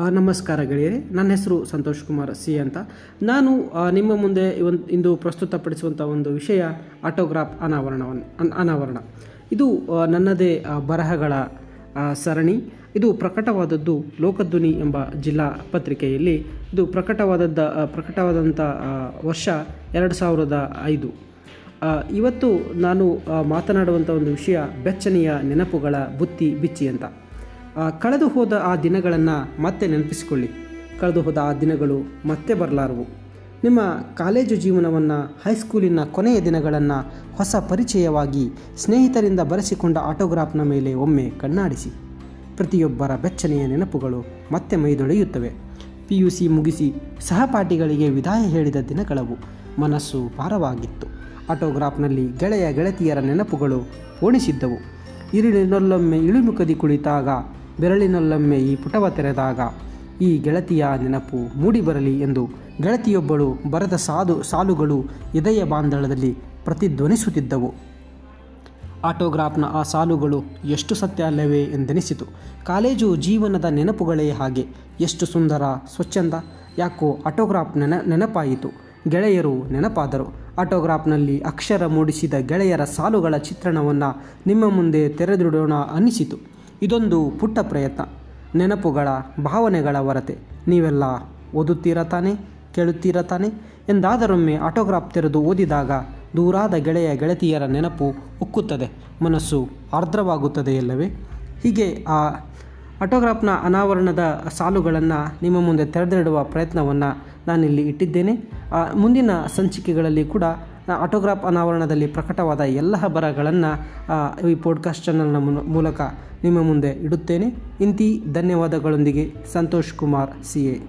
ನಮಸ್ಕಾರ ಗೆಳೆಯರೆ. ನನ್ನ ಹೆಸರು ಸಂತೋಷ್ ಕುಮಾರ್ ಸಿ ಅಂತ. ನಾನು ನಿಮ್ಮ ಮುಂದೆ ಒಂದು ಇಂದು ಪ್ರಸ್ತುತಪಡಿಸುವಂಥ ಒಂದು ವಿಷಯ, ಆಟೋಗ್ರಾಫ್ ಅನಾವರಣವನ್ನು ಅನ್- ಅನಾವರಣ. ಇದು ನನ್ನದೇ ಬರಹಗಳ ಸರಣಿ. ಇದು ಪ್ರಕಟವಾದದ್ದು ಲೋಕಧ್ವನಿ ಎಂಬ ಜಿಲ್ಲಾ ಪತ್ರಿಕೆಯಲ್ಲಿ. ಇದು ಪ್ರಕಟವಾದದ್ದ ಪ್ರಕಟವಾದಂಥ ವರ್ಷ ಎರಡು ಸಾವಿರದ ಐದು. ಇವತ್ತು ನಾನು ಮಾತನಾಡುವಂಥ ಒಂದು ವಿಷಯ, ಬೆಚ್ಚನೆಯ ನೆನಪುಗಳ ಬುತ್ತಿ ಬಿಚ್ಚಿ ಅಂತ. ಕಳೆದು ಹೋದ ಆ ದಿನಗಳನ್ನು ಮತ್ತೆ ನೆನಪಿಸಿಕೊಳ್ಳಿ. ಕಳೆದು ಹೋದ ಆ ದಿನಗಳು ಮತ್ತೆ ಬರಲಾರವು. ನಿಮ್ಮ ಕಾಲೇಜು ಜೀವನವನ್ನು, ಹೈಸ್ಕೂಲಿನ ಕೊನೆಯ ದಿನಗಳನ್ನು ಹೊಸ ಪರಿಚಯವಾಗಿ ಸ್ನೇಹಿತರಿಂದ ಬರೆಸಿಕೊಂಡ ಆಟೋಗ್ರಾಫ್ನ ಮೇಲೆ ಒಮ್ಮೆ ಕಣ್ಣಾಡಿಸಿ. ಪ್ರತಿಯೊಬ್ಬರ ಬೆಚ್ಚನೆಯ ನೆನಪುಗಳು ಮತ್ತೆ ಮೈದೊಳೆಯುತ್ತವೆ. ಪಿ ಯು ಸಿ ಮುಗಿಸಿ ಸಹಪಾಠಿಗಳಿಗೆ ವಿದಾಯ ಹೇಳಿದ ದಿನಗಳವು ಮನಸ್ಸು ಭಾರವಾಗಿತ್ತು. ಆಟೋಗ್ರಾಫ್ನಲ್ಲಿ ಗೆಳೆಯ ಗೆಳತಿಯರ ನೆನಪುಗಳು ಓಣಿಸಿದ್ದವು ಇರುಳಿನಲ್ಲೊಮ್ಮೆ ಇಳಿಮುಖದಿ ಕುಳಿತಾಗ ಬೆರಳಿನಲ್ಲೊಮ್ಮೆ ಈ ಪುಟವ ತೆರೆದಾಗ ಈ ಗೆಳತಿಯ ನೆನಪು ಮೂಡಿಬರಲಿ ಎಂದು ಗೆಳತಿಯೊಬ್ಬಳು ಬರೆದ ಸಾಧು ಸಾಲುಗಳು ಹೃದಯ ಬಾಂಧಳದಲ್ಲಿ ಪ್ರತಿಧ್ವನಿಸುತ್ತಿದ್ದವು. ಆಟೋಗ್ರಾಫ್ನ ಆ ಸಾಲುಗಳು ಎಷ್ಟು ಸತ್ಯ ಅಲ್ಲವೇ ಎಂದೆನಿಸಿತು. ಕಾಲೇಜು ಜೀವನದ ನೆನಪುಗಳೇ ಹಾಗೆ. ಎಷ್ಟು ಸುಂದರ, ಸ್ವಚ್ಛಂದ, ಯಾಕೋ ಆಟೋಗ್ರಾಫ್ ನೆನ ನೆನಪಾಯಿತು. ಗೆಳೆಯರು ನೆನಪಾದರು. ಆಟೋಗ್ರಾಫ್ನಲ್ಲಿ ಅಕ್ಷರ ಮೂಡಿಸಿದ ಗೆಳೆಯರ ಸಾಲುಗಳ ಚಿತ್ರಣವನ್ನು ನಿಮ್ಮ ಮುಂದೆ ತೆರೆದಿಡೋಣ ಅನ್ನಿಸಿತು. ಇದೊಂದು ಪುಟ್ಟ ಪ್ರಯತ್ನ. ನೆನಪುಗಳ ಭಾವನೆಗಳ ಹೊರತೆ ನೀವೆಲ್ಲ ಓದುತ್ತೀರ ತಾನೆ? ಕೇಳುತ್ತೀರ ತಾನೆ? ಎಂದಾದರೊಮ್ಮೆ ಆಟೋಗ್ರಾಫ್ ತೆರೆದು ಓದಿದಾಗ ದೂರಾದ ಗೆಳೆಯ ಗೆಳತಿಯರ ನೆನಪು ಉಕ್ಕುತ್ತದೆ. ಮನಸ್ಸು ಆರ್ದ್ರವಾಗುತ್ತದೆ ಎಲ್ಲವೇ ಹೀಗೆ ಆ ಆಟೋಗ್ರಾಫ್ನ ಅನಾವರಣದ ಸಾಲುಗಳನ್ನು ನಿಮ್ಮ ಮುಂದೆ ತೆರೆದಿಡುವ ಪ್ರಯತ್ನವನ್ನು ನಾನಿಲ್ಲಿ ಇಟ್ಟಿದ್ದೇನೆ. ಮುಂದಿನ ಸಂಚಿಕೆಗಳಲ್ಲಿ ಕೂಡ ಆಟೋಗ್ರಾಫ್ ಅನಾವರಣದಲ್ಲಿ ಪ್ರಕಟವಾದ ಎಲ್ಲ ಬರಗಳನ್ನು ಈ ಪಾಡ್ಕಾಸ್ಟ್ ಚಾನಲ್ನ ಮೂಲಕ ನಿಮ್ಮ ಮುಂದೆ ಇಡುತ್ತೇನೆ. ಇಂತಿ ಧನ್ಯವಾದಗಳೊಂದಿಗೆ ಸಂತೋಷ್ ಕುಮಾರ್, ಸಿ ಎ.